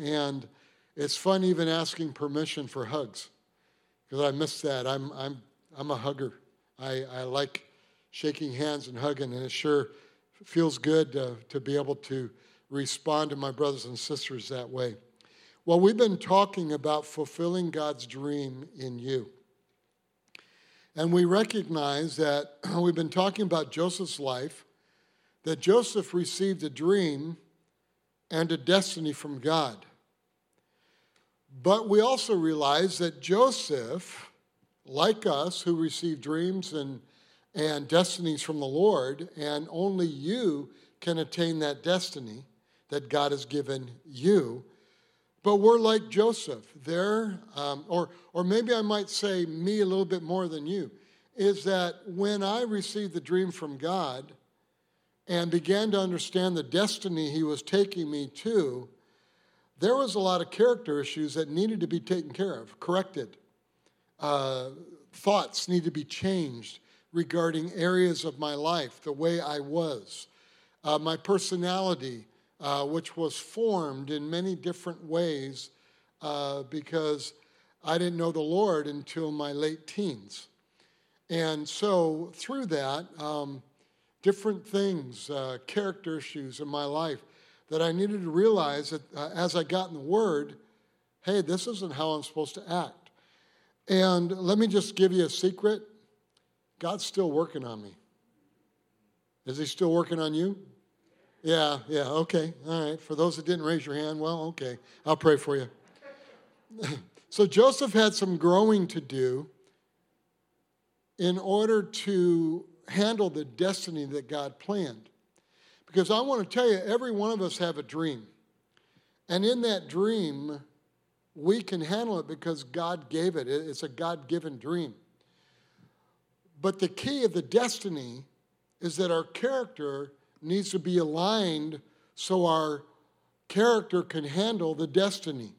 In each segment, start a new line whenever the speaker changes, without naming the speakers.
and it's fun even asking permission for hugs because I miss that. I'm, I'm, I'm a hugger. I, I like shaking hands and hugging, and it sure feels good uh, to be able to respond to my brothers and sisters that way. Well, we've been talking about fulfilling God's dream in you. And we recognize that we've been talking about Joseph's life, that Joseph received a dream and a destiny from God. But we also realize that Joseph, like us, who receive dreams and, and destinies from the Lord, and only you can attain that destiny that God has given you. But we're like Joseph. There, um, or, or maybe I might say me a little bit more than you, is that when I received the dream from God and began to understand the destiny He was taking me to, there was a lot of character issues that needed to be taken care of, corrected. Uh, thoughts need to be changed regarding areas of my life, the way I was, uh, my personality, uh, which was formed in many different ways uh, because I didn't know the Lord until my late teens. And so, through that, um, different things, uh, character issues in my life, that I needed to realize that uh, as I got in the Word, hey, this isn't how I'm supposed to act. And let me just give you a secret God's still working on me. Is He still working on you? Yeah, yeah, okay, all right. For those that didn't raise your hand, well, okay, I'll pray for you. so Joseph had some growing to do in order to handle the destiny that God planned. Because I want to tell you, every one of us have a dream. And in that dream, we can handle it because God gave it. It's a God given dream. But the key of the destiny is that our character needs to be aligned so our character can handle the destiny.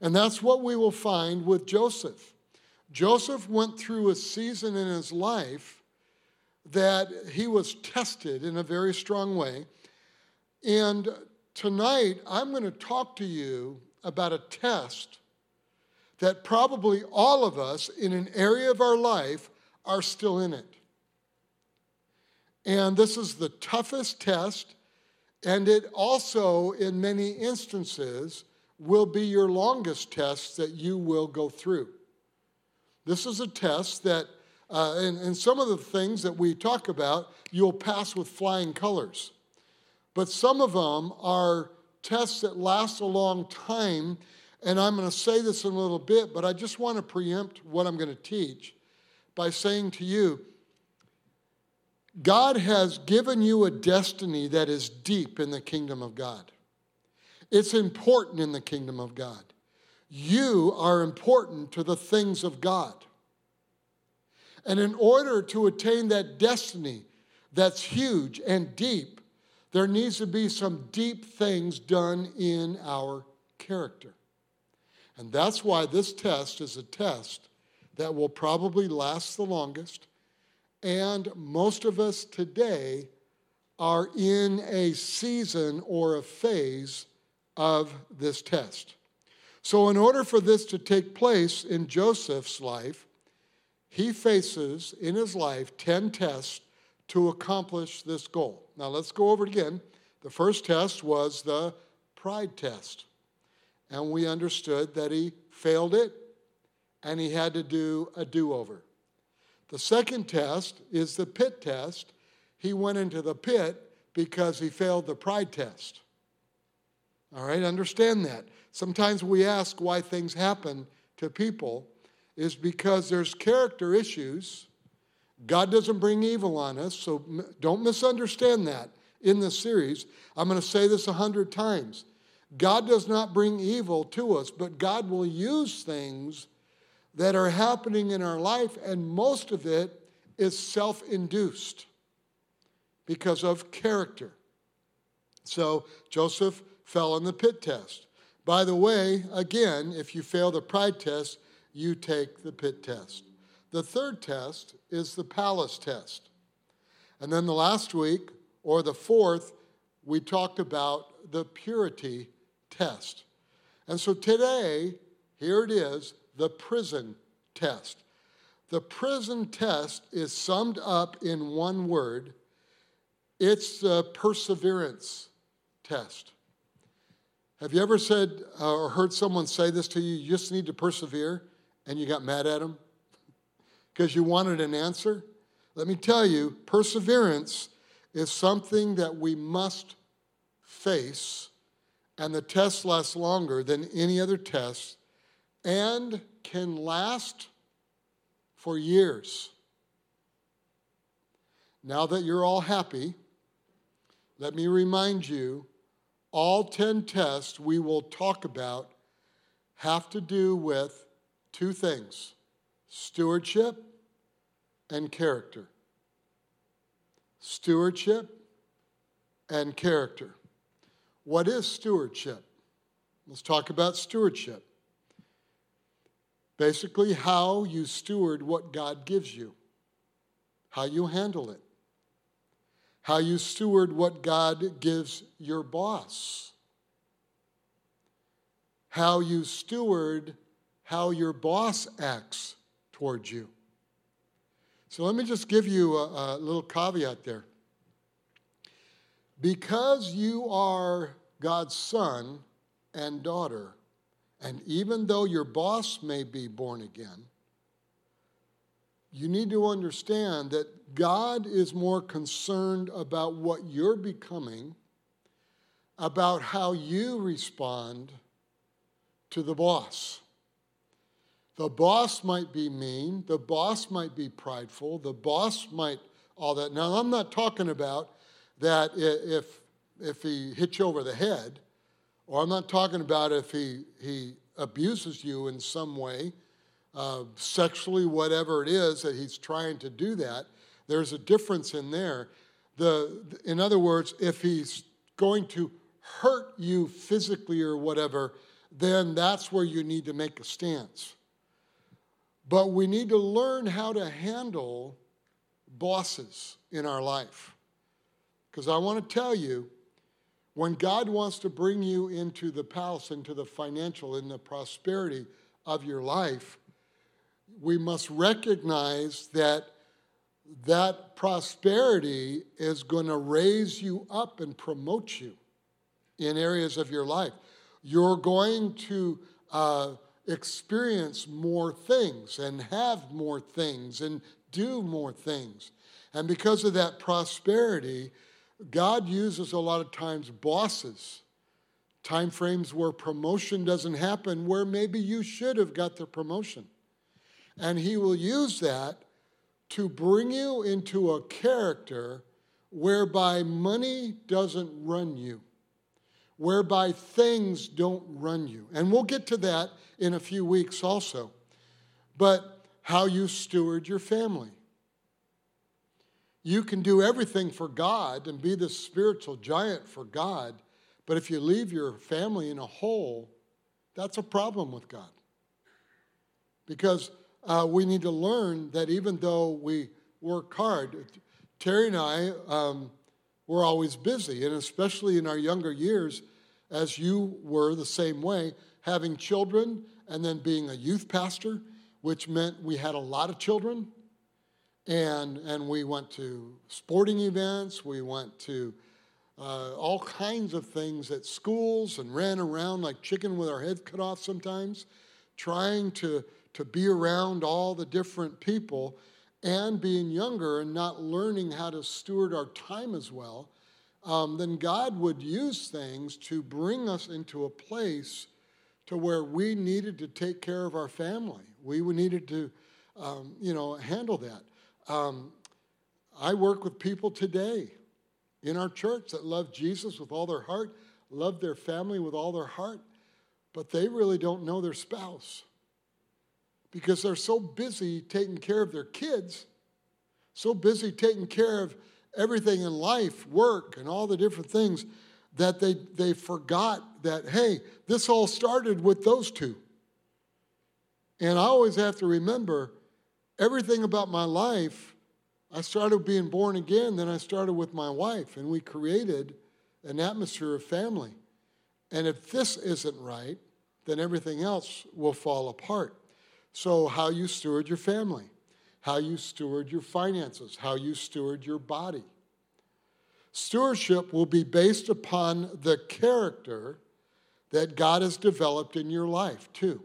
And that's what we will find with Joseph. Joseph went through a season in his life that he was tested in a very strong way. And tonight, I'm going to talk to you about a test that probably all of us in an area of our life are still in it. And this is the toughest test, and it also, in many instances, will be your longest test that you will go through. This is a test that uh, and, and some of the things that we talk about, you'll pass with flying colors. But some of them are tests that last a long time. And I'm going to say this in a little bit, but I just want to preempt what I'm going to teach by saying to you God has given you a destiny that is deep in the kingdom of God. It's important in the kingdom of God. You are important to the things of God. And in order to attain that destiny that's huge and deep, there needs to be some deep things done in our character. And that's why this test is a test that will probably last the longest. And most of us today are in a season or a phase of this test. So, in order for this to take place in Joseph's life, he faces in his life 10 tests to accomplish this goal. Now let's go over it again. The first test was the pride test. And we understood that he failed it and he had to do a do over. The second test is the pit test. He went into the pit because he failed the pride test. All right, understand that. Sometimes we ask why things happen to people, is because there's character issues. God doesn't bring evil on us, so don't misunderstand that in this series. I'm going to say this a hundred times. God does not bring evil to us, but God will use things that are happening in our life, and most of it is self induced because of character. So Joseph fell in the pit test. By the way, again, if you fail the pride test, you take the pit test. The third test is the palace test. And then the last week, or the fourth, we talked about the purity test. And so today, here it is the prison test. The prison test is summed up in one word it's the perseverance test. Have you ever said uh, or heard someone say this to you? You just need to persevere, and you got mad at them because you wanted an answer? Let me tell you, perseverance is something that we must face, and the test lasts longer than any other test and can last for years. Now that you're all happy, let me remind you all 10 tests we will talk about have to do with two things stewardship and character. Stewardship and character. What is stewardship? Let's talk about stewardship. Basically, how you steward what God gives you, how you handle it, how you steward what God gives your boss, how you steward how your boss acts towards you. So let me just give you a, a little caveat there. Because you are God's son and daughter, and even though your boss may be born again, you need to understand that God is more concerned about what you're becoming, about how you respond to the boss. The boss might be mean, the boss might be prideful, the boss might all that. Now, I'm not talking about that if, if he hits you over the head, or I'm not talking about if he, he abuses you in some way, uh, sexually, whatever it is that he's trying to do that. There's a difference in there. The, in other words, if he's going to hurt you physically or whatever, then that's where you need to make a stance. But we need to learn how to handle bosses in our life. Because I want to tell you, when God wants to bring you into the palace, into the financial, in the prosperity of your life, we must recognize that that prosperity is going to raise you up and promote you in areas of your life. You're going to uh, experience more things and have more things and do more things. And because of that prosperity, God uses a lot of times bosses, time frames where promotion doesn't happen, where maybe you should have got the promotion. And He will use that to bring you into a character whereby money doesn't run you, whereby things don't run you. And we'll get to that in a few weeks also. But how you steward your family you can do everything for God and be the spiritual giant for God, but if you leave your family in a hole, that's a problem with God. Because uh, we need to learn that even though we work hard, Terry and I, um, we're always busy, and especially in our younger years, as you were the same way, having children and then being a youth pastor, which meant we had a lot of children. And, and we went to sporting events, we went to uh, all kinds of things at schools and ran around like chicken with our heads cut off sometimes, trying to, to be around all the different people and being younger and not learning how to steward our time as well, um, then God would use things to bring us into a place to where we needed to take care of our family. We needed to, um, you know, handle that. Um, I work with people today in our church that love Jesus with all their heart, love their family with all their heart, but they really don't know their spouse because they're so busy taking care of their kids, so busy taking care of everything in life, work, and all the different things that they, they forgot that, hey, this all started with those two. And I always have to remember everything about my life, I started being born again, then I started with my wife, and we created an atmosphere of family. And if this isn't right, then everything else will fall apart. So, how you steward your family, how you steward your finances, how you steward your body. Stewardship will be based upon the character that God has developed in your life, too.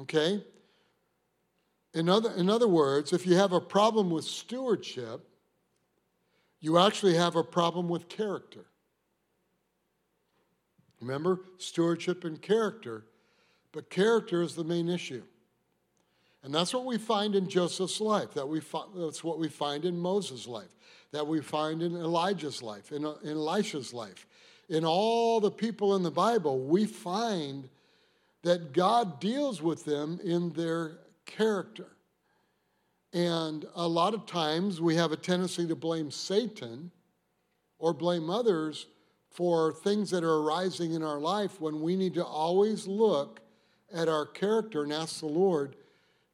Okay? In other, in other words, if you have a problem with stewardship, you actually have a problem with character. Remember, stewardship and character, but character is the main issue. And that's what we find in Joseph's life. That we fi- that's what we find in Moses' life. That we find in Elijah's life, in, in Elisha's life. In all the people in the Bible, we find that God deals with them in their character. And a lot of times we have a tendency to blame Satan or blame others for things that are arising in our life when we need to always look at our character and ask the Lord,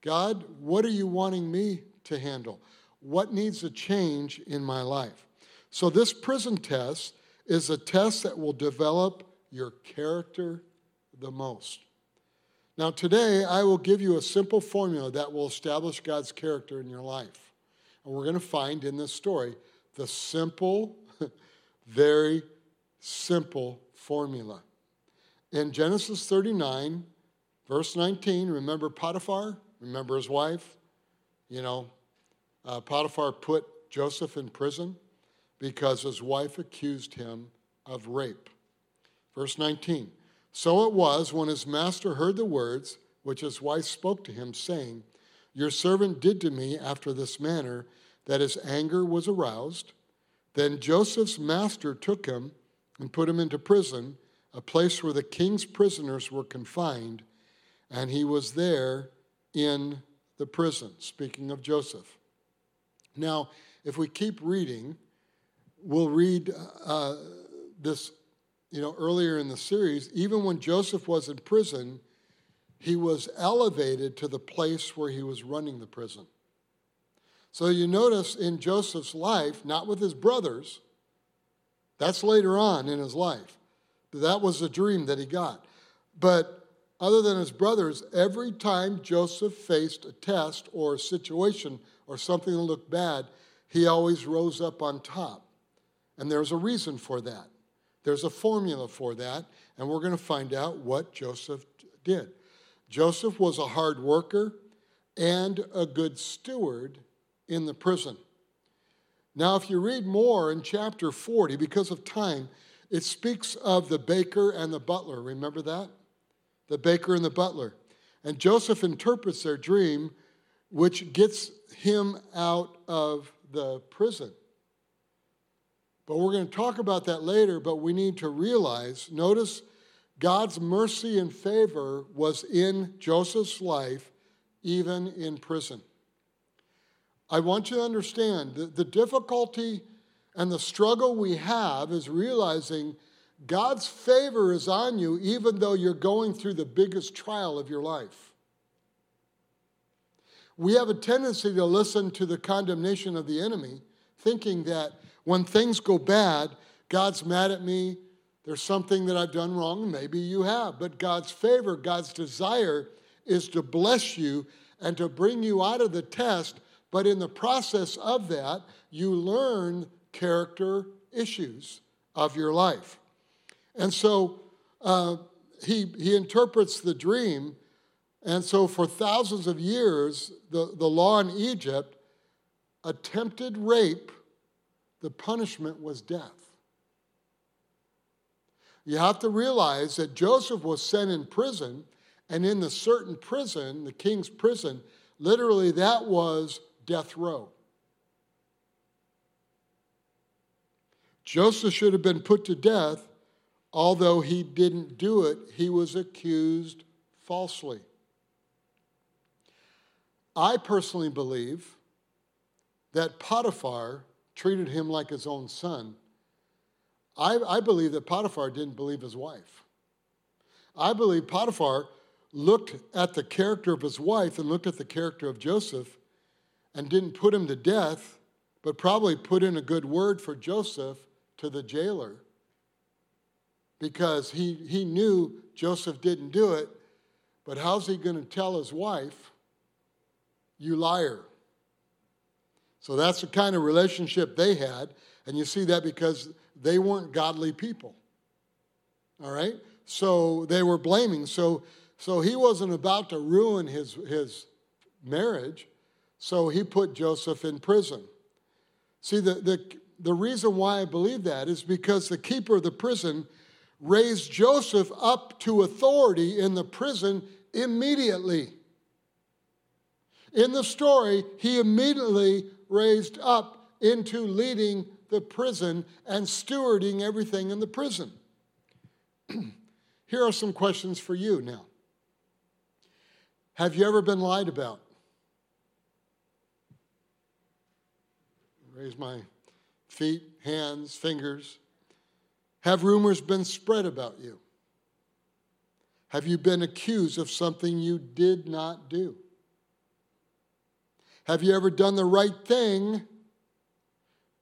God, what are you wanting me to handle? What needs a change in my life? So, this prison test is a test that will develop your character the most. Now, today, I will give you a simple formula that will establish God's character in your life. And we're going to find in this story the simple, very simple formula. In Genesis 39, verse 19, remember Potiphar? Remember his wife? You know, uh, Potiphar put Joseph in prison because his wife accused him of rape. Verse 19 So it was when his master heard the words which his wife spoke to him, saying, Your servant did to me after this manner, that his anger was aroused. Then Joseph's master took him and put him into prison, a place where the king's prisoners were confined, and he was there in the prison. Speaking of Joseph. Now, if we keep reading, we'll read uh, this, you know, earlier in the series. Even when Joseph was in prison, he was elevated to the place where he was running the prison. So you notice in Joseph's life, not with his brothers, that's later on in his life. That was a dream that he got. But other than his brothers, every time Joseph faced a test or a situation or something that looked bad, he always rose up on top. And there's a reason for that. There's a formula for that, and we're going to find out what Joseph did. Joseph was a hard worker and a good steward in the prison. Now, if you read more in chapter 40, because of time, it speaks of the baker and the butler. Remember that? The baker and the butler. And Joseph interprets their dream, which gets him out of the prison. But we're going to talk about that later, but we need to realize notice God's mercy and favor was in Joseph's life, even in prison. I want you to understand that the difficulty and the struggle we have is realizing God's favor is on you even though you're going through the biggest trial of your life. We have a tendency to listen to the condemnation of the enemy, thinking that when things go bad, God's mad at me, there's something that I've done wrong, maybe you have. But God's favor, God's desire is to bless you and to bring you out of the test. But in the process of that, you learn character issues of your life. And so uh, he, he interprets the dream. And so for thousands of years, the, the law in Egypt, attempted rape, the punishment was death. You have to realize that Joseph was sent in prison, and in the certain prison, the king's prison, literally that was death row. Joseph should have been put to death although he didn't do it, he was accused falsely. I personally believe that Potiphar treated him like his own son. I, I, believe that Potiphar didn't believe his wife. I believe Potiphar looked at the character of his wife and looked at the character of Joseph and didn't put him to death, but probably put in a good word for Joseph to the jailer because he, he knew Joseph didn't do it. But how's he going to tell his wife, you liar? So that's the kind of relationship they had. And you see that because they weren't godly people. All right? So they were blaming. So, so he wasn't about to ruin his, his marriage. So he put Joseph in prison. See, the, the, the reason why I believe that is because the keeper of the prison raised Joseph up to authority in the prison immediately. In the story, he immediately raised up into leading the prison and stewarding everything in the prison. Here are some questions for you now. Have you ever been lied about? Raise my feet, hands, fingers. Have rumors been spread about you? Have you been accused of something you did not do? Have you ever done the right thing?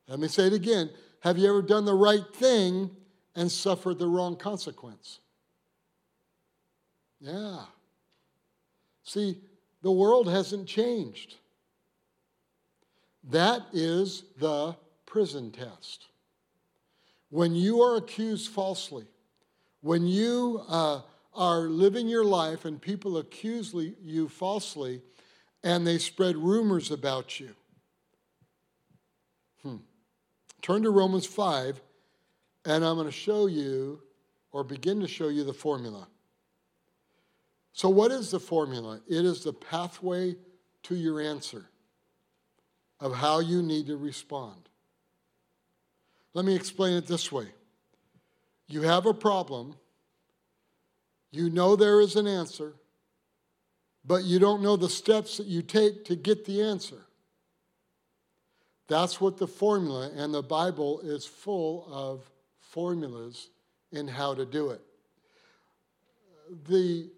Let me say it again. Have you ever done the right thing and suffered the wrong consequence? Yeah. See, the world hasn't changed. That is the prison test. When you are accused falsely, when you uh, are living your life and people accuse you falsely and they spread rumors about you. Hmm. Turn to Romans 5, and I'm going to show you, or begin to show you, the formula. So, what is the formula? It is the pathway to your answer of how you need to respond. Let me explain it this way you have a problem, you know there is an answer, but you don't know the steps that you take to get the answer. That's what the formula, and the Bible is full of formulas in how to do it. The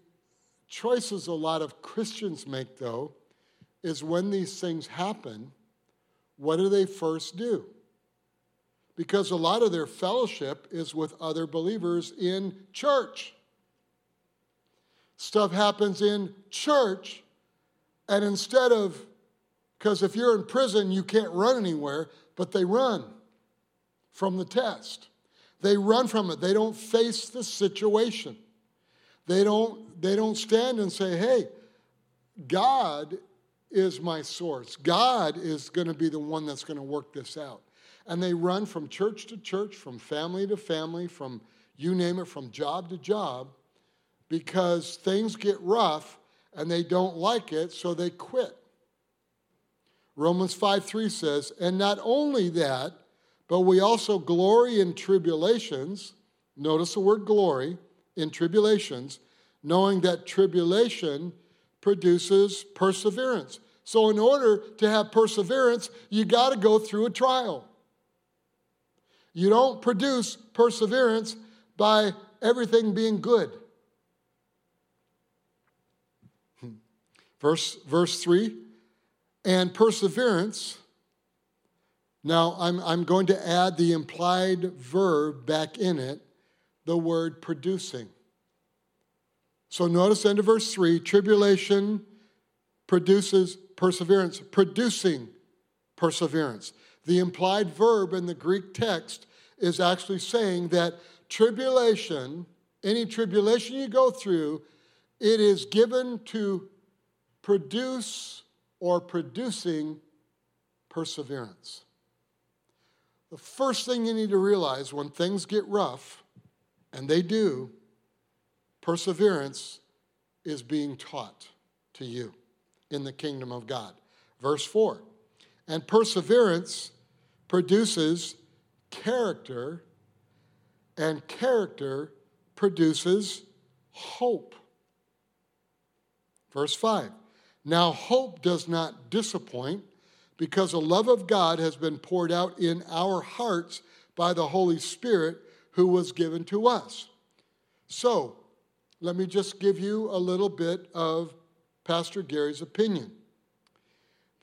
choices a lot of Christians make, though, is when these things happen, what do they first do? Because a lot of their fellowship is with other believers in church. Stuff happens in church, and instead of, because if you're in prison, you can't run anywhere, but they run from the test. They run from it. They don't face the situation. They don't, they don't stand and say, hey, God is my source. God is going to be the one that's going to work this out. And they run from church to church, from family to family, from you name it, from job to job, because things get rough and they don't like it, so they quit. Romans 5 3 says, And not only that, but we also glory in tribulations. Notice the word glory in tribulations, knowing that tribulation produces perseverance. So, in order to have perseverance, you got to go through a trial. You don't produce perseverance by everything being good. Hmm. Verse, verse 3 and perseverance. Now, I'm, I'm going to add the implied verb back in it, the word producing. So notice end of verse 3 tribulation produces perseverance, producing perseverance. The implied verb in the Greek text is actually saying that tribulation, any tribulation you go through, it is given to produce or producing perseverance. The first thing you need to realize when things get rough, and they do, perseverance is being taught to you in the kingdom of God. Verse 4 And perseverance produces character, and character produces hope. Verse 5 Now, hope does not disappoint because the love of God has been poured out in our hearts by the Holy Spirit who was given to us. So, let me just give you a little bit of Pastor Gary's opinion.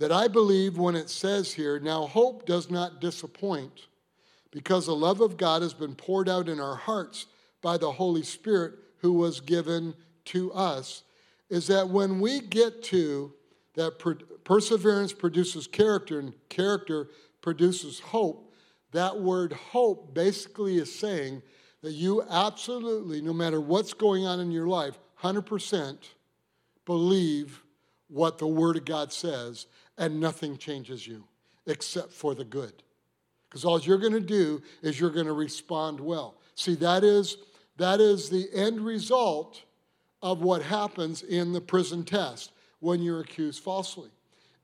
That I believe when it says here, now hope does not disappoint because the love of God has been poured out in our hearts by the Holy Spirit who was given to us, is that when we get to that per- perseverance produces character and character produces hope, that word hope basically is saying that you absolutely, no matter what's going on in your life, 100% believe what the Word of God says, and nothing changes you except for the good. Because all you're going to do is you're going to respond well. See, that is, that is the end result of what happens in the prison test when you're accused falsely.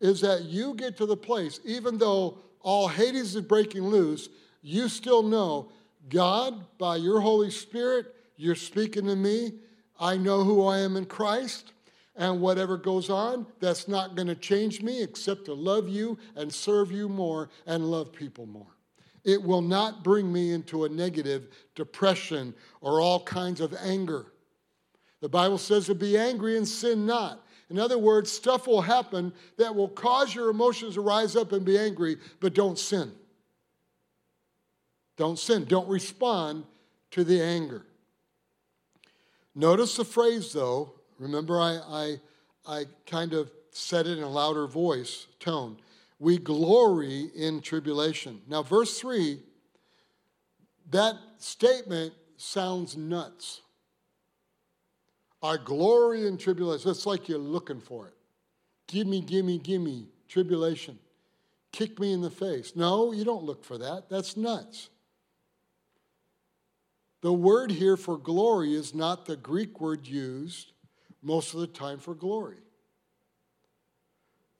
Is that you get to the place, even though all Hades is breaking loose, you still know God, by your Holy Spirit, you're speaking to me. I know who I am in Christ. And whatever goes on, that's not going to change me except to love you and serve you more and love people more. It will not bring me into a negative depression or all kinds of anger. The Bible says to be angry and sin not. In other words, stuff will happen that will cause your emotions to rise up and be angry, but don't sin. Don't sin. Don't respond to the anger. Notice the phrase, though. Remember, I, I, I kind of said it in a louder voice, tone. We glory in tribulation. Now, verse 3, that statement sounds nuts. I glory in tribulation. It's like you're looking for it. Give me, give me, give me tribulation. Kick me in the face. No, you don't look for that. That's nuts. The word here for glory is not the Greek word used most of the time for glory.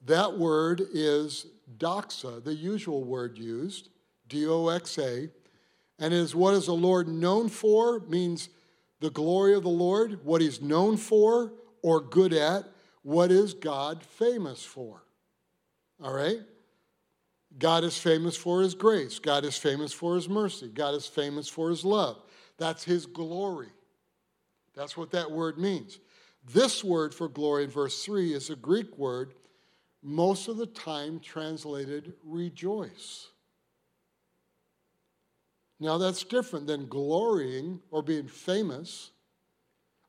That word is doxa, the usual word used, D O X A, and is what is the Lord known for, means the glory of the Lord, what he's known for or good at, what is God famous for. All right? God is famous for his grace. God is famous for his mercy. God is famous for his love. That's his glory. That's what that word means. This word for glory in verse 3 is a Greek word, most of the time translated rejoice. Now, that's different than glorying or being famous.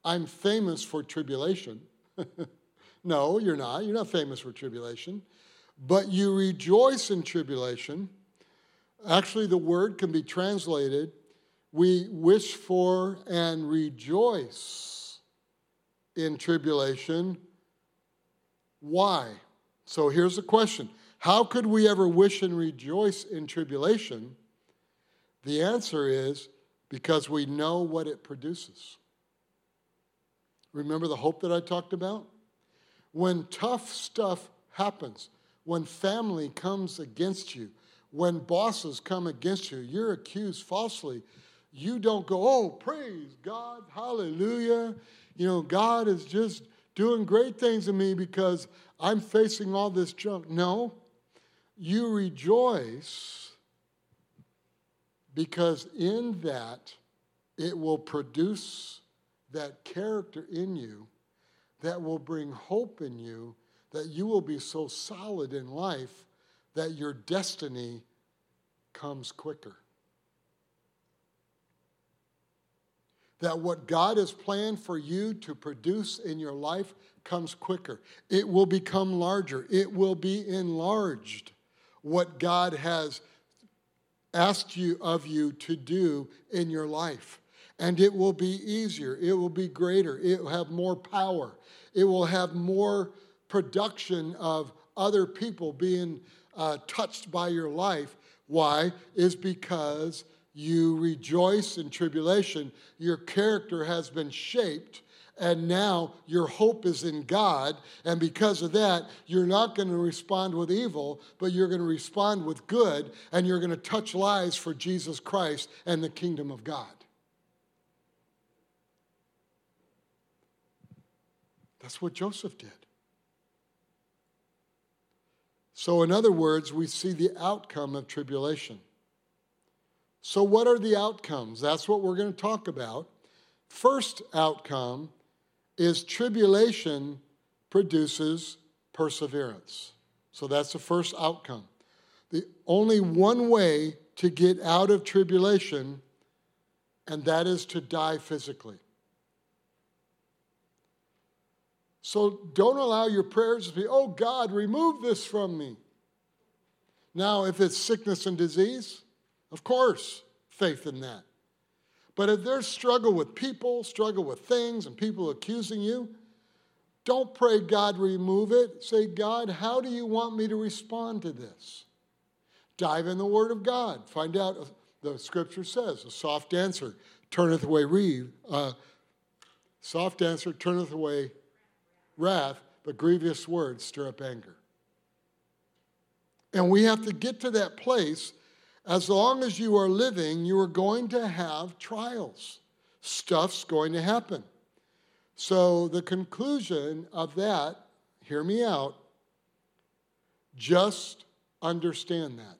I'm famous for tribulation. no, you're not. You're not famous for tribulation. But you rejoice in tribulation. Actually, the word can be translated we wish for and rejoice in tribulation. Why? So here's the question How could we ever wish and rejoice in tribulation? The answer is because we know what it produces. Remember the hope that I talked about? When tough stuff happens, when family comes against you, when bosses come against you, you're accused falsely you don't go, oh, praise God, hallelujah. You know, God is just doing great things in me because I'm facing all this junk. No, you rejoice because in that it will produce that character in you that will bring hope in you that you will be so solid in life that your destiny comes quicker. That what God has planned for you to produce in your life comes quicker. It will become larger, it will be enlarged. What God has asked you of you to do in your life. And it will be easier, it will be greater, it will have more power, it will have more production of other people being uh, touched by your life. Why? Is because you rejoice in tribulation. Your character has been shaped, and now your hope is in God. And because of that, you're not going to respond with evil, but you're going to respond with good, and you're going to touch lives for Jesus Christ and the kingdom of God. That's what Joseph did. So, in other words, we see the outcome of tribulation. So, what are the outcomes? That's what we're going to talk about. First outcome is tribulation produces perseverance. So, that's the first outcome. The only one way to get out of tribulation and that is to die physically. So don't allow your prayers to be, oh God, remove this from me. Now, if it's sickness and disease, of course, faith in that. But if there's struggle with people, struggle with things, and people accusing you, don't pray God remove it. Say, God, how do you want me to respond to this? Dive in the Word of God. Find out, the scripture says, a soft answer turneth away reeve. Uh, soft answer turneth away wrath, but grievous words stir up anger. And we have to get to that place. As long as you are living, you are going to have trials. Stuff's going to happen. So, the conclusion of that, hear me out, just understand that.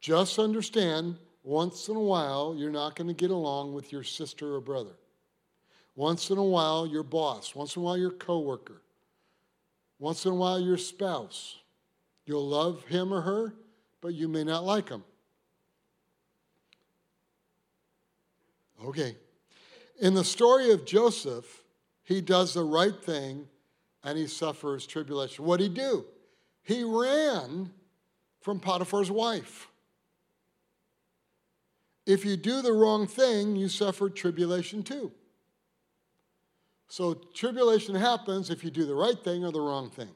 Just understand once in a while you're not going to get along with your sister or brother. Once in a while, your boss. Once in a while, your coworker. Once in a while, your spouse. You'll love him or her, but you may not like them. Okay. In the story of Joseph, he does the right thing and he suffers tribulation. What did he do? He ran from Potiphar's wife. If you do the wrong thing, you suffer tribulation too. So, tribulation happens if you do the right thing or the wrong thing.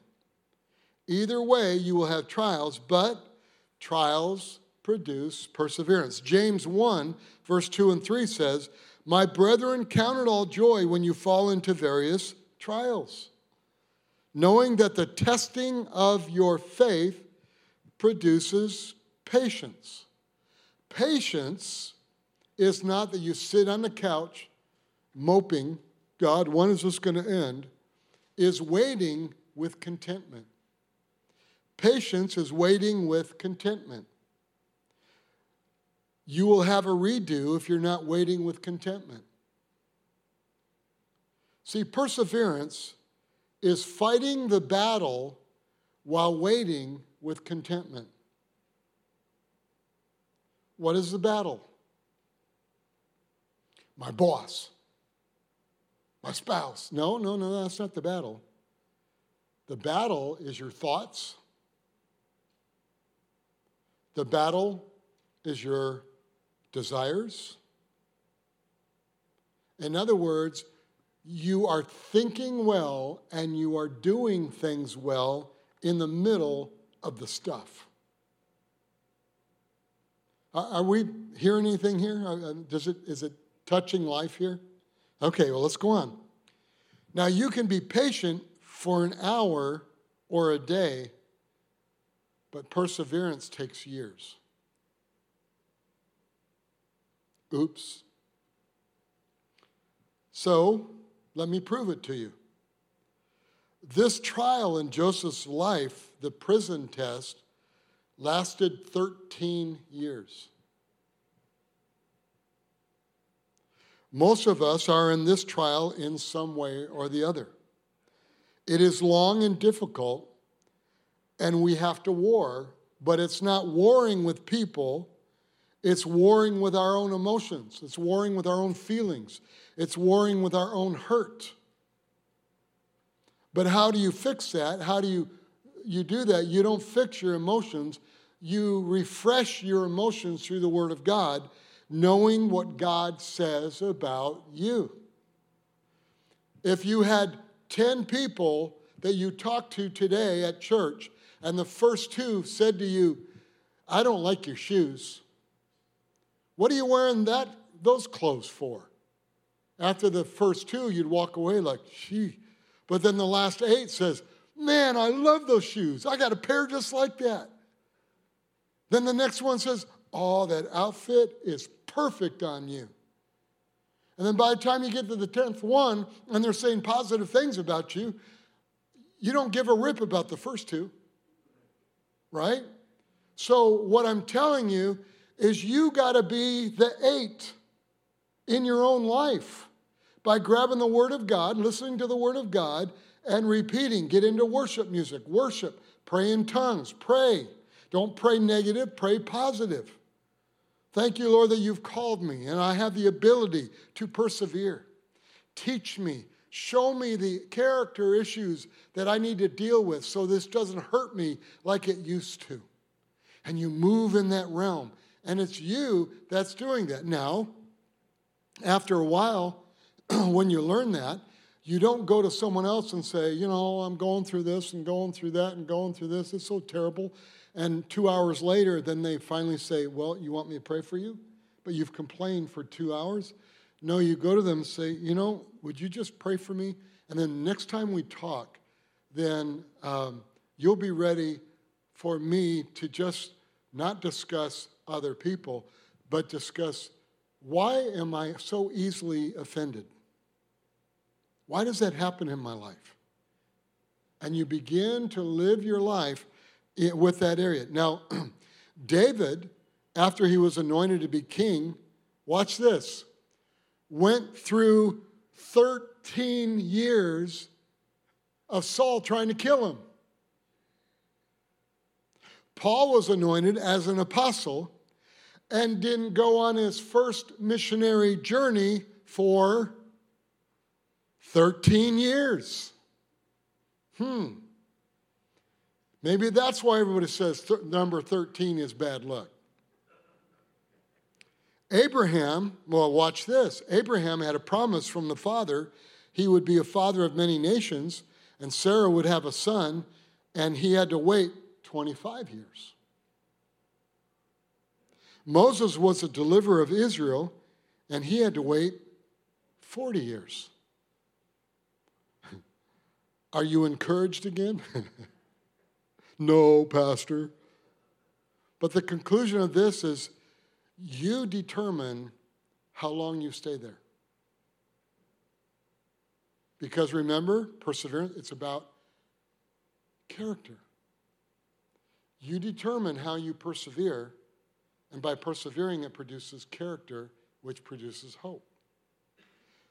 Either way, you will have trials, but trials produce perseverance. James 1, verse 2 and 3 says, My brethren, count it all joy when you fall into various trials, knowing that the testing of your faith produces patience. Patience is not that you sit on the couch moping, God, when is this going to end? Is waiting with contentment. Patience is waiting with contentment. You will have a redo if you're not waiting with contentment. See, perseverance is fighting the battle while waiting with contentment. What is the battle? My boss, my spouse. No, no, no, that's not the battle. The battle is your thoughts, the battle is your desires. In other words, you are thinking well and you are doing things well in the middle of the stuff. Are we hearing anything here? Uh, uh, does it, is it touching life here? Okay, well, let's go on. Now, you can be patient for an hour or a day but perseverance takes years. Oops. So, let me prove it to you. This trial in Joseph's life, the prison test, lasted 13 years. Most of us are in this trial in some way or the other. It is long and difficult, and we have to war, but it's not warring with people. It's warring with our own emotions. It's warring with our own feelings. It's warring with our own hurt. But how do you fix that? How do you, you do that? You don't fix your emotions. You refresh your emotions through the Word of God, knowing what God says about you. If you had 10 people that you talked to today at church and the first two said to you, I don't like your shoes. What are you wearing that, those clothes for? After the first two, you'd walk away like, gee. But then the last eight says, Man, I love those shoes. I got a pair just like that. Then the next one says, Oh, that outfit is perfect on you. And then by the time you get to the 10th one and they're saying positive things about you, you don't give a rip about the first two right? So, what I'm telling you is you got to be the eight in your own life by grabbing the Word of God, listening to the Word of God, and repeating. Get into worship music, worship, pray in tongues, pray. Don't pray negative, pray positive. Thank you, Lord, that you've called me and I have the ability to persevere. Teach me, show me the character issues that I need to deal with so this doesn't hurt me like it used to. And you move in that realm. And it's you that's doing that. Now, after a while, when you learn that, you don't go to someone else and say, you know, I'm going through this and going through that and going through this. It's so terrible. And two hours later, then they finally say, Well, you want me to pray for you? But you've complained for two hours. No, you go to them and say, You know, would you just pray for me? And then next time we talk, then um, you'll be ready for me to just not discuss other people, but discuss why am I so easily offended? Why does that happen in my life? And you begin to live your life with that area. Now, David, after he was anointed to be king, watch this, went through 13 years of Saul trying to kill him. Paul was anointed as an apostle and didn't go on his first missionary journey for 13 years. Hmm. Maybe that's why everybody says th- number 13 is bad luck. Abraham, well, watch this. Abraham had a promise from the father he would be a father of many nations, and Sarah would have a son, and he had to wait 25 years. Moses was a deliverer of Israel, and he had to wait 40 years. Are you encouraged again? no, Pastor. But the conclusion of this is you determine how long you stay there. Because remember, perseverance, it's about character. You determine how you persevere, and by persevering, it produces character, which produces hope.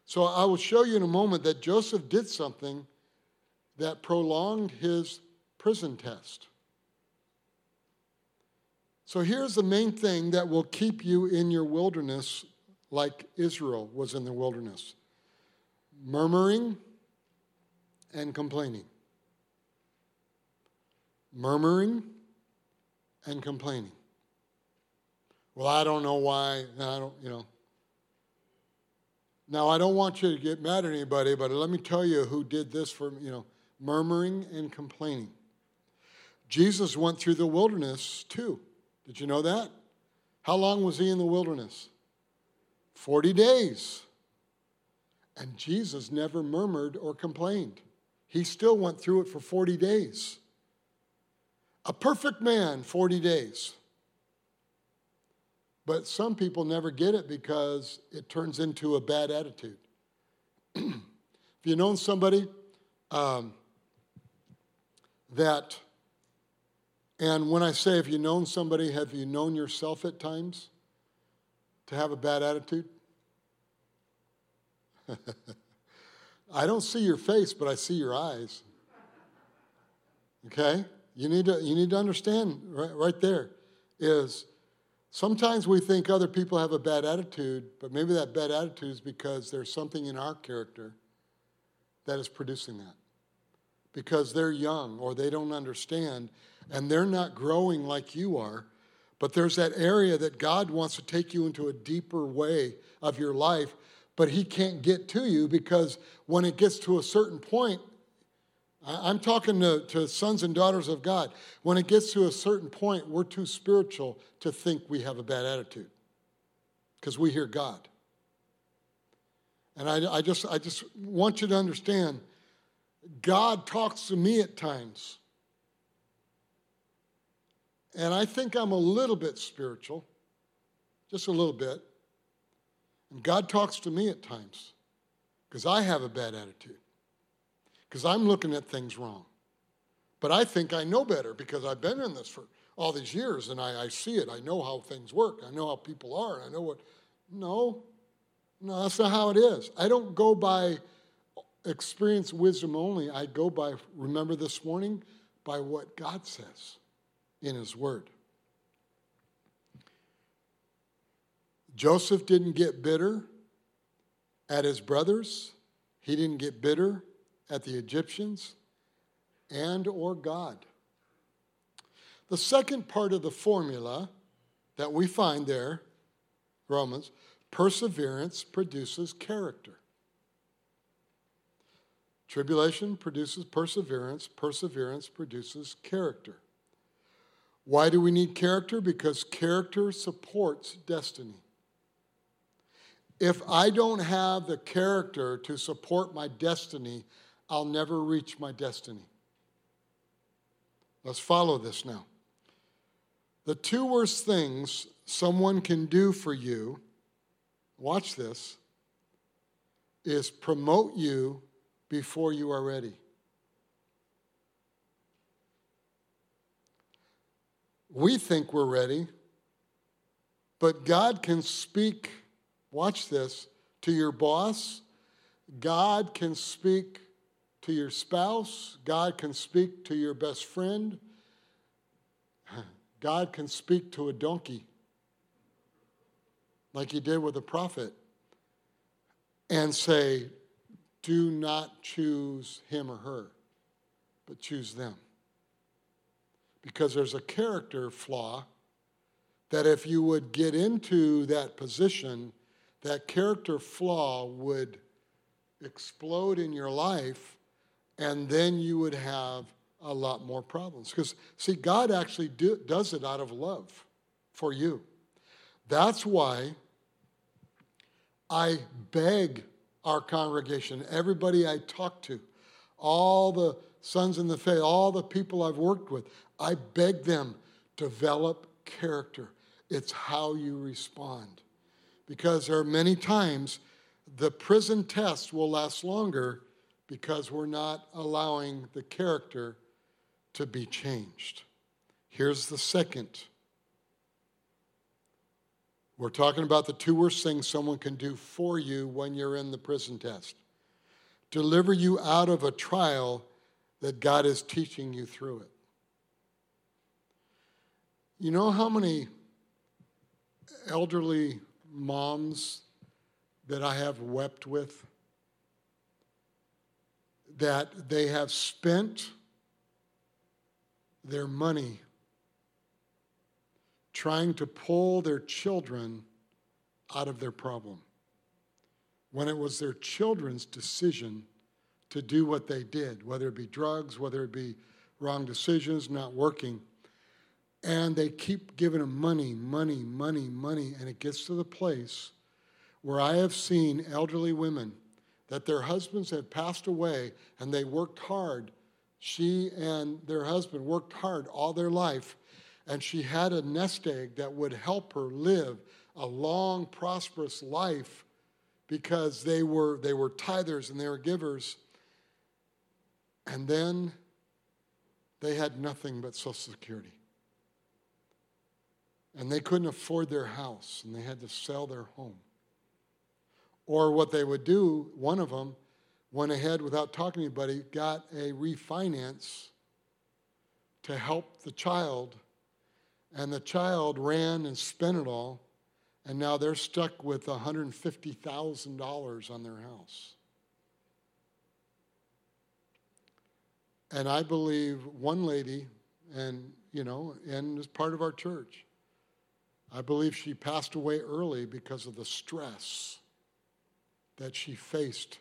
So I will show you in a moment that Joseph did something that prolonged his prison test. So here's the main thing that will keep you in your wilderness like Israel was in the wilderness murmuring and complaining. Murmuring and complaining. Well, I don't know why. I don't, you know. Now, I don't want you to get mad at anybody, but let me tell you who did this for you know murmuring and complaining. Jesus went through the wilderness too. Did you know that? How long was he in the wilderness? 40 days. And Jesus never murmured or complained. He still went through it for 40 days. A perfect man, 40 days. But some people never get it because it turns into a bad attitude. if you've known somebody, um, that, and when I say, have you known somebody, have you known yourself at times to have a bad attitude? I don't see your face, but I see your eyes. Okay? You need to, you need to understand right, right there is sometimes we think other people have a bad attitude, but maybe that bad attitude is because there's something in our character that is producing that because they're young or they don't understand and they're not growing like you are. But there's that area that God wants to take you into a deeper way of your life, but He can't get to you because when it gets to a certain point, I'm talking to, to sons and daughters of God. When it gets to a certain point, we're too spiritual to think we have a bad attitude because we hear God. And I, I, just, I just want you to understand God talks to me at times. And I think I'm a little bit spiritual, just a little bit. And God talks to me at times because I have a bad attitude, because I'm looking at things wrong. But I think I know better because I've been in this for all these years and I, I see it. I know how things work. I know how people are. I know what. No, no, that's not how it is. I don't go by experience wisdom only. I go by, remember this morning, by what God says in His Word. Joseph didn't get bitter at his brothers. He didn't get bitter at the Egyptians and or God. The second part of the formula that we find there, Romans, perseverance produces character. Tribulation produces perseverance, perseverance produces character. Why do we need character? Because character supports destiny. If I don't have the character to support my destiny, I'll never reach my destiny. Let's follow this now. The two worst things someone can do for you, watch this, is promote you before you are ready. We think we're ready, but God can speak watch this, to your boss. God can speak to your spouse. God can speak to your best friend. God can speak to a donkey, like he did with a prophet, and say, Do not choose him or her, but choose them. Because there's a character flaw that if you would get into that position, that character flaw would explode in your life, and then you would have a lot more problems. Because, see, God actually do, does it out of love for you. That's why I beg our congregation, everybody I talk to, all the sons in the faith, all the people I've worked with, I beg them, develop character. It's how you respond because there are many times the prison test will last longer because we're not allowing the character to be changed. Here's the second. We're talking about the two worst things someone can do for you when you're in the prison test deliver you out of a trial that God is teaching you through it. You know how many elderly moms that I have wept with that they have spent their money trying to pull their children out of their problem when it was their children's decision to do what they did, whether it be drugs, whether it be wrong decisions, not working. And they keep giving them money, money, money, money. And it gets to the place where I have seen elderly women that their husbands have passed away and they worked hard. She and their husband worked hard all their life. And she had a nest egg that would help her live a long, prosperous life because they were, they were tithers and they were givers. And then they had nothing but Social Security and they couldn't afford their house and they had to sell their home. Or what they would do, one of them went ahead without talking to anybody, got a refinance to help the child, and the child ran and spent it all, and now they're stuck with $150,000 on their house. And I believe one lady, and you know, and is part of our church, I believe she passed away early because of the stress that she faced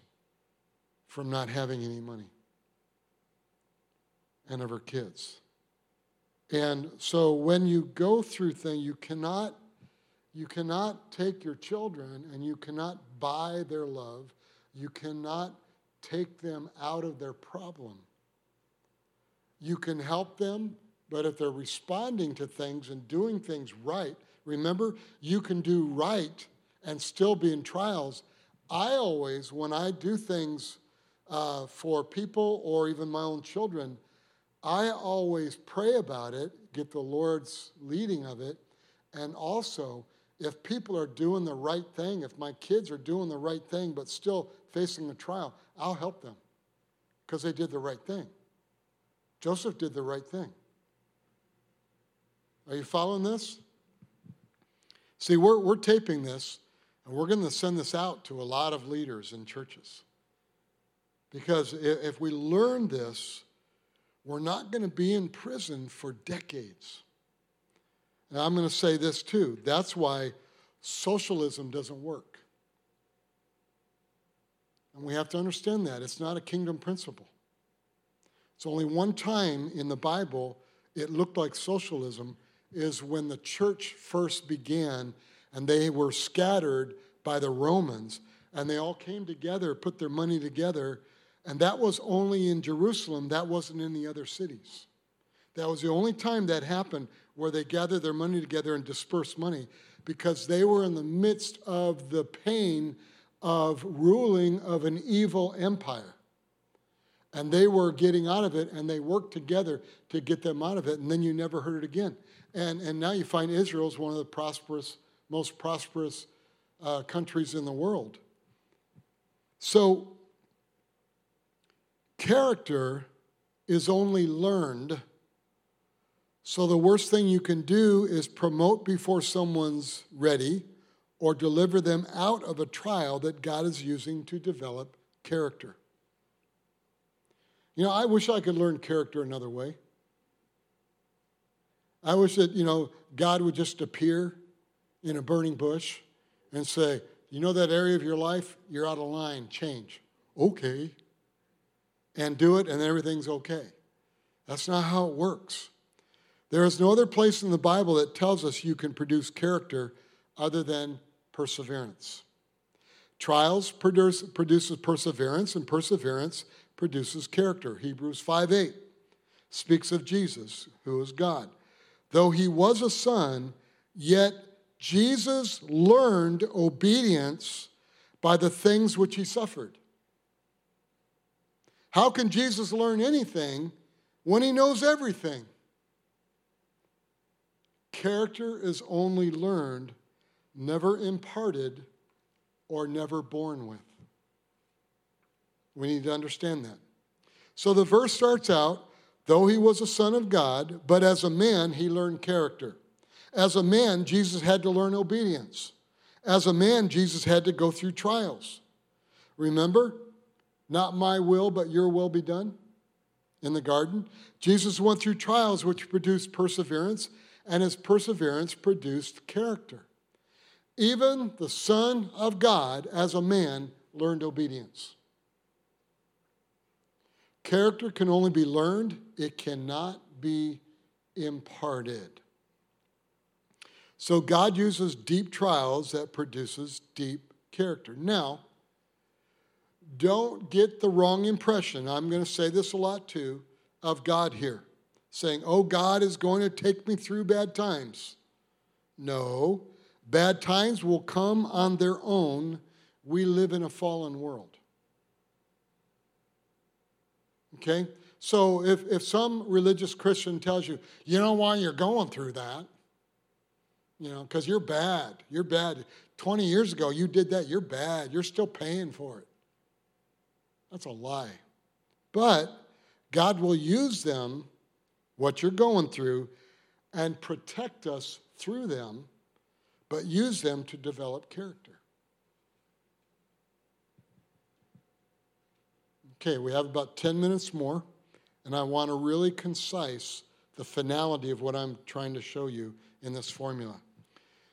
from not having any money and of her kids. And so when you go through things, you cannot you cannot take your children and you cannot buy their love. You cannot take them out of their problem. You can help them, but if they're responding to things and doing things right, Remember, you can do right and still be in trials. I always, when I do things uh, for people or even my own children, I always pray about it, get the Lord's leading of it, and also if people are doing the right thing, if my kids are doing the right thing but still facing a trial, I'll help them because they did the right thing. Joseph did the right thing. Are you following this? See, we're, we're taping this, and we're going to send this out to a lot of leaders in churches. Because if we learn this, we're not going to be in prison for decades. And I'm going to say this too that's why socialism doesn't work. And we have to understand that. It's not a kingdom principle. It's only one time in the Bible it looked like socialism is when the church first began and they were scattered by the Romans and they all came together, put their money together, and that was only in Jerusalem, that wasn't in the other cities. That was the only time that happened where they gathered their money together and dispersed money because they were in the midst of the pain of ruling of an evil empire. And they were getting out of it, and they worked together to get them out of it, and then you never heard it again. And, and now you find Israel is one of the prosperous, most prosperous uh, countries in the world. So, character is only learned. So, the worst thing you can do is promote before someone's ready or deliver them out of a trial that God is using to develop character. You know, I wish I could learn character another way. I wish that, you know, God would just appear in a burning bush and say, You know that area of your life? You're out of line. Change. Okay. And do it, and everything's okay. That's not how it works. There is no other place in the Bible that tells us you can produce character other than perseverance. Trials produce, produces perseverance, and perseverance produces character. Hebrews 5 8 speaks of Jesus, who is God. Though he was a son, yet Jesus learned obedience by the things which he suffered. How can Jesus learn anything when he knows everything? Character is only learned never imparted, or never born with. We need to understand that. So the verse starts out though he was a son of God, but as a man, he learned character. As a man, Jesus had to learn obedience. As a man, Jesus had to go through trials. Remember, not my will, but your will be done in the garden. Jesus went through trials which produced perseverance, and his perseverance produced character. Even the Son of God, as a man, learned obedience. Character can only be learned, it cannot be imparted. So God uses deep trials that produces deep character. Now, don't get the wrong impression. I'm going to say this a lot too of God here, saying, "Oh, God is going to take me through bad times." No, Bad times will come on their own. We live in a fallen world. Okay? So if, if some religious Christian tells you, you know why you're going through that? You know, because you're bad. You're bad. 20 years ago, you did that. You're bad. You're still paying for it. That's a lie. But God will use them, what you're going through, and protect us through them but use them to develop character. Okay, we have about 10 minutes more, and I want to really concise the finality of what I'm trying to show you in this formula.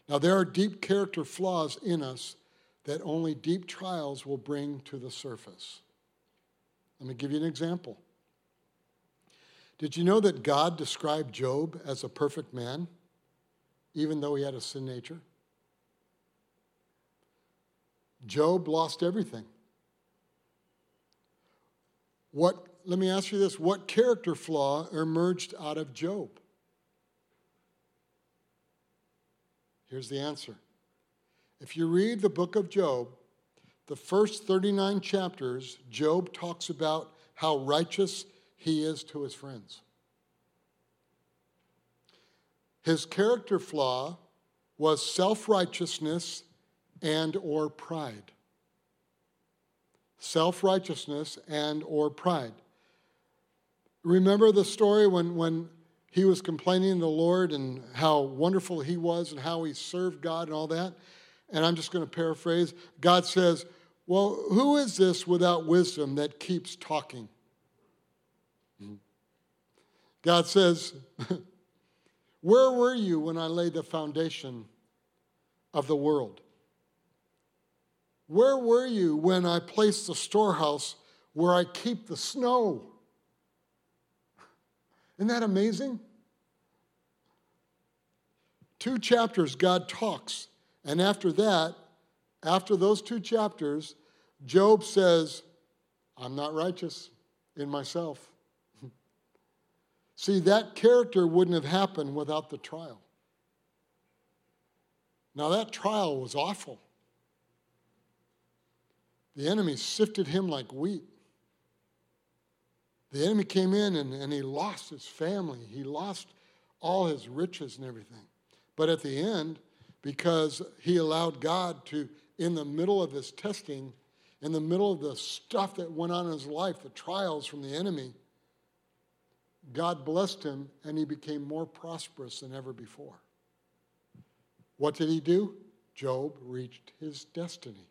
Now, there are deep character flaws in us that only deep trials will bring to the surface. Let me give you an example. Did you know that God described Job as a perfect man? even though he had a sin nature? Job lost everything. What, let me ask you this what character flaw emerged out of Job? Here's the answer. If you read the book of Job, the first 39 chapters, Job talks about how righteous he is to his friends. His character flaw was self-righteousness and or pride. Self-righteousness and or pride. Remember the story when, when he was complaining to the Lord and how wonderful he was and how he served God and all that. And I'm just going to paraphrase. God says, Well, who is this without wisdom that keeps talking? Hmm. God says, Where were you when I laid the foundation of the world? Where were you when I placed the storehouse where I keep the snow? Isn't that amazing? Two chapters, God talks. And after that, after those two chapters, Job says, I'm not righteous in myself. See, that character wouldn't have happened without the trial. Now, that trial was awful. The enemy sifted him like wheat. The enemy came in and, and he lost his family. He lost all his riches and everything. But at the end, because he allowed God to, in the middle of his testing, in the middle of the stuff that went on in his life, the trials from the enemy, God blessed him and he became more prosperous than ever before. What did he do? Job reached his destiny.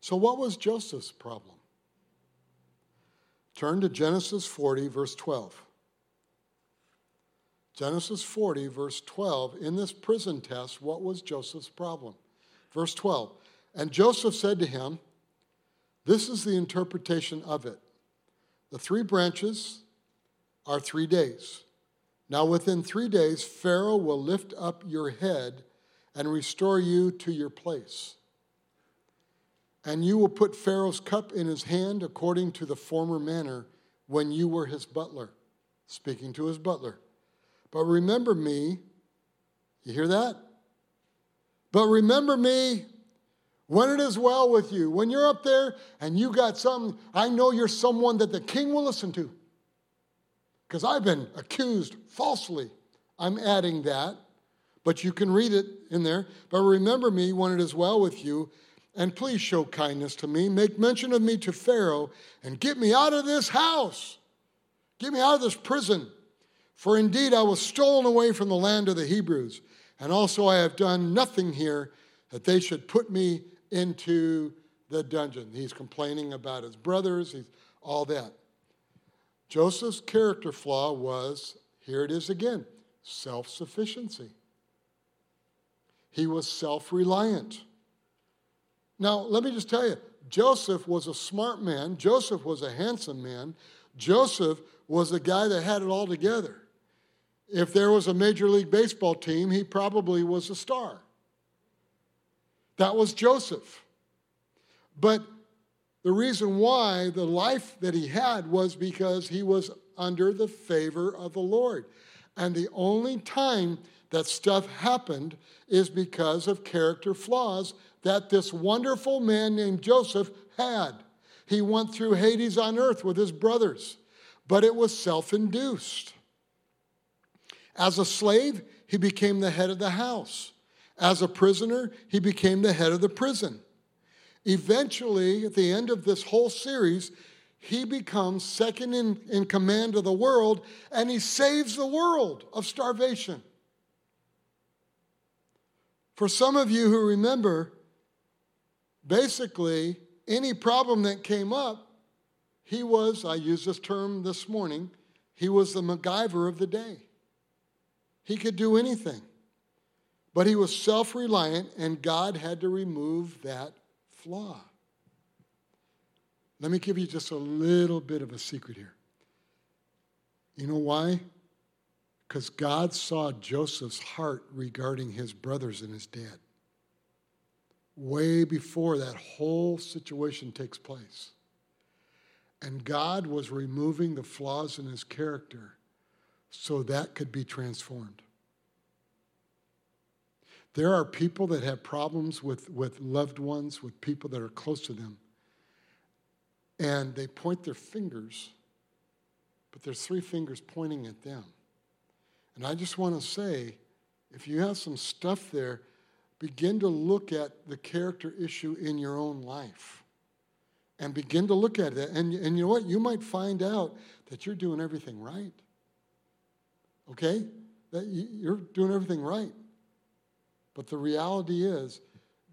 So, what was Joseph's problem? Turn to Genesis 40, verse 12. Genesis 40, verse 12. In this prison test, what was Joseph's problem? Verse 12. And Joseph said to him, This is the interpretation of it. The three branches are three days. Now, within three days, Pharaoh will lift up your head and restore you to your place. And you will put Pharaoh's cup in his hand according to the former manner when you were his butler, speaking to his butler. But remember me, you hear that? But remember me when it is well with you. When you're up there and you got something, I know you're someone that the king will listen to. Because I've been accused falsely. I'm adding that, but you can read it in there. But remember me when it is well with you, and please show kindness to me. Make mention of me to Pharaoh, and get me out of this house. Get me out of this prison. For indeed I was stolen away from the land of the Hebrews, and also I have done nothing here that they should put me into the dungeon. He's complaining about his brothers, he's all that. Joseph's character flaw was here it is again self sufficiency. He was self reliant. Now, let me just tell you Joseph was a smart man, Joseph was a handsome man, Joseph was a guy that had it all together. If there was a Major League Baseball team, he probably was a star. That was Joseph. But the reason why the life that he had was because he was under the favor of the Lord. And the only time that stuff happened is because of character flaws that this wonderful man named Joseph had. He went through Hades on earth with his brothers, but it was self induced. As a slave, he became the head of the house. As a prisoner, he became the head of the prison. Eventually, at the end of this whole series, he becomes second in, in command of the world and he saves the world of starvation. For some of you who remember, basically, any problem that came up, he was, I used this term this morning, he was the MacGyver of the day. He could do anything. But he was self reliant, and God had to remove that flaw. Let me give you just a little bit of a secret here. You know why? Because God saw Joseph's heart regarding his brothers and his dad way before that whole situation takes place. And God was removing the flaws in his character so that could be transformed. There are people that have problems with, with loved ones, with people that are close to them, and they point their fingers, but there's three fingers pointing at them. And I just want to say if you have some stuff there, begin to look at the character issue in your own life and begin to look at it. And, and you know what? You might find out that you're doing everything right. Okay? That you're doing everything right. But the reality is,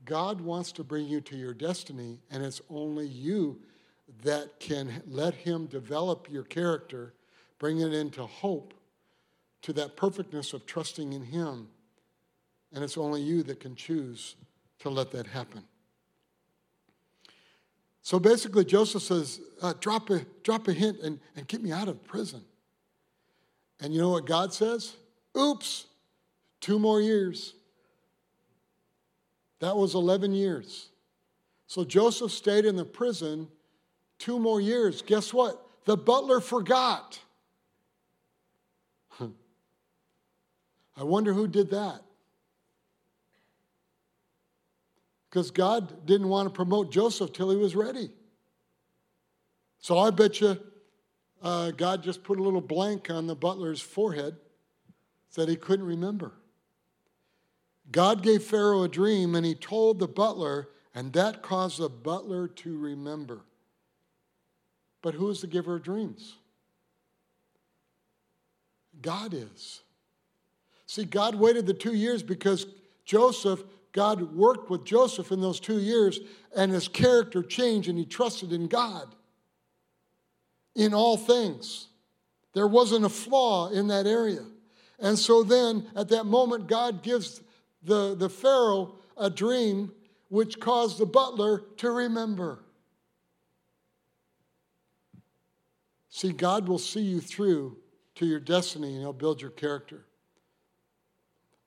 God wants to bring you to your destiny, and it's only you that can let Him develop your character, bring it into hope, to that perfectness of trusting in Him. And it's only you that can choose to let that happen. So basically, Joseph says, uh, drop, a, drop a hint and, and get me out of prison. And you know what God says? Oops, two more years. That was 11 years. So Joseph stayed in the prison two more years. Guess what? The butler forgot. I wonder who did that. Because God didn't want to promote Joseph till he was ready. So I bet you uh, God just put a little blank on the butler's forehead that he couldn't remember. God gave Pharaoh a dream and he told the butler, and that caused the butler to remember. But who is the giver of dreams? God is. See, God waited the two years because Joseph God worked with Joseph in those two years, and his character changed, and he trusted in God in all things. There wasn't a flaw in that area. And so then, at that moment, God gives the, the Pharaoh a dream which caused the butler to remember. See, God will see you through to your destiny and He'll build your character.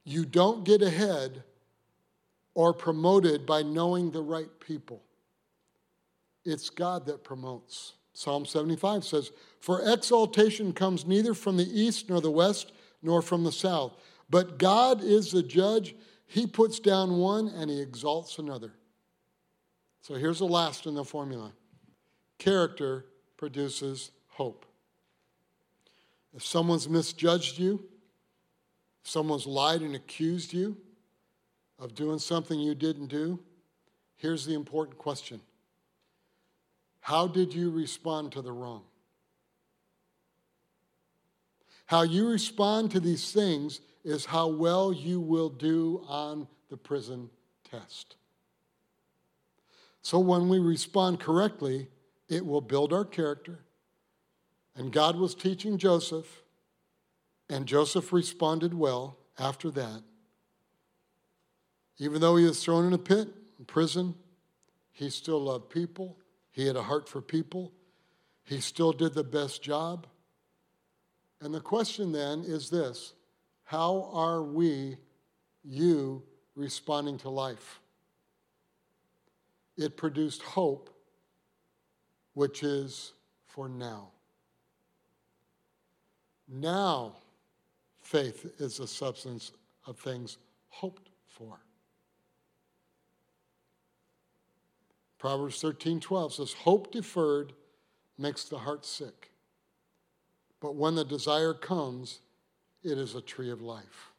You don't get ahead or promoted by knowing the right people. It's God that promotes. Psalm 75 says, For exaltation comes neither from the east nor the west nor from the south, but God is the judge. He puts down one and he exalts another. So here's the last in the formula character produces hope. If someone's misjudged you, if someone's lied and accused you, of doing something you didn't do, here's the important question How did you respond to the wrong? How you respond to these things is how well you will do on the prison test. So when we respond correctly, it will build our character. And God was teaching Joseph, and Joseph responded well after that. Even though he was thrown in a pit, in prison, he still loved people. He had a heart for people. He still did the best job. And the question then is this How are we, you, responding to life? It produced hope, which is for now. Now, faith is the substance of things hoped for. Proverbs 13 12 says, Hope deferred makes the heart sick. But when the desire comes, it is a tree of life.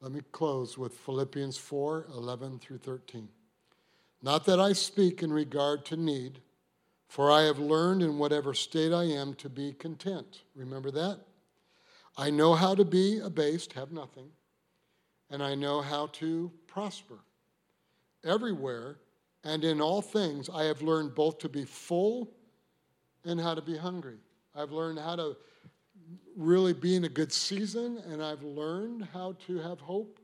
Let me close with Philippians 4 11 through 13. Not that I speak in regard to need, for I have learned in whatever state I am to be content. Remember that? I know how to be abased, have nothing, and I know how to prosper everywhere and in all things, I have learned both to be full and how to be hungry. I've learned how to really be in a good season, and I've learned how to have hope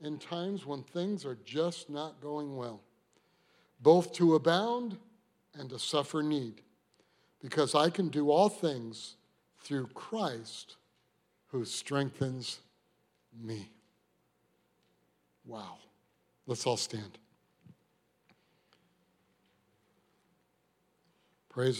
in times when things are just not going well, both to abound and to suffer need, because I can do all things through Christ who strengthens me. Wow. Let's all stand. Praise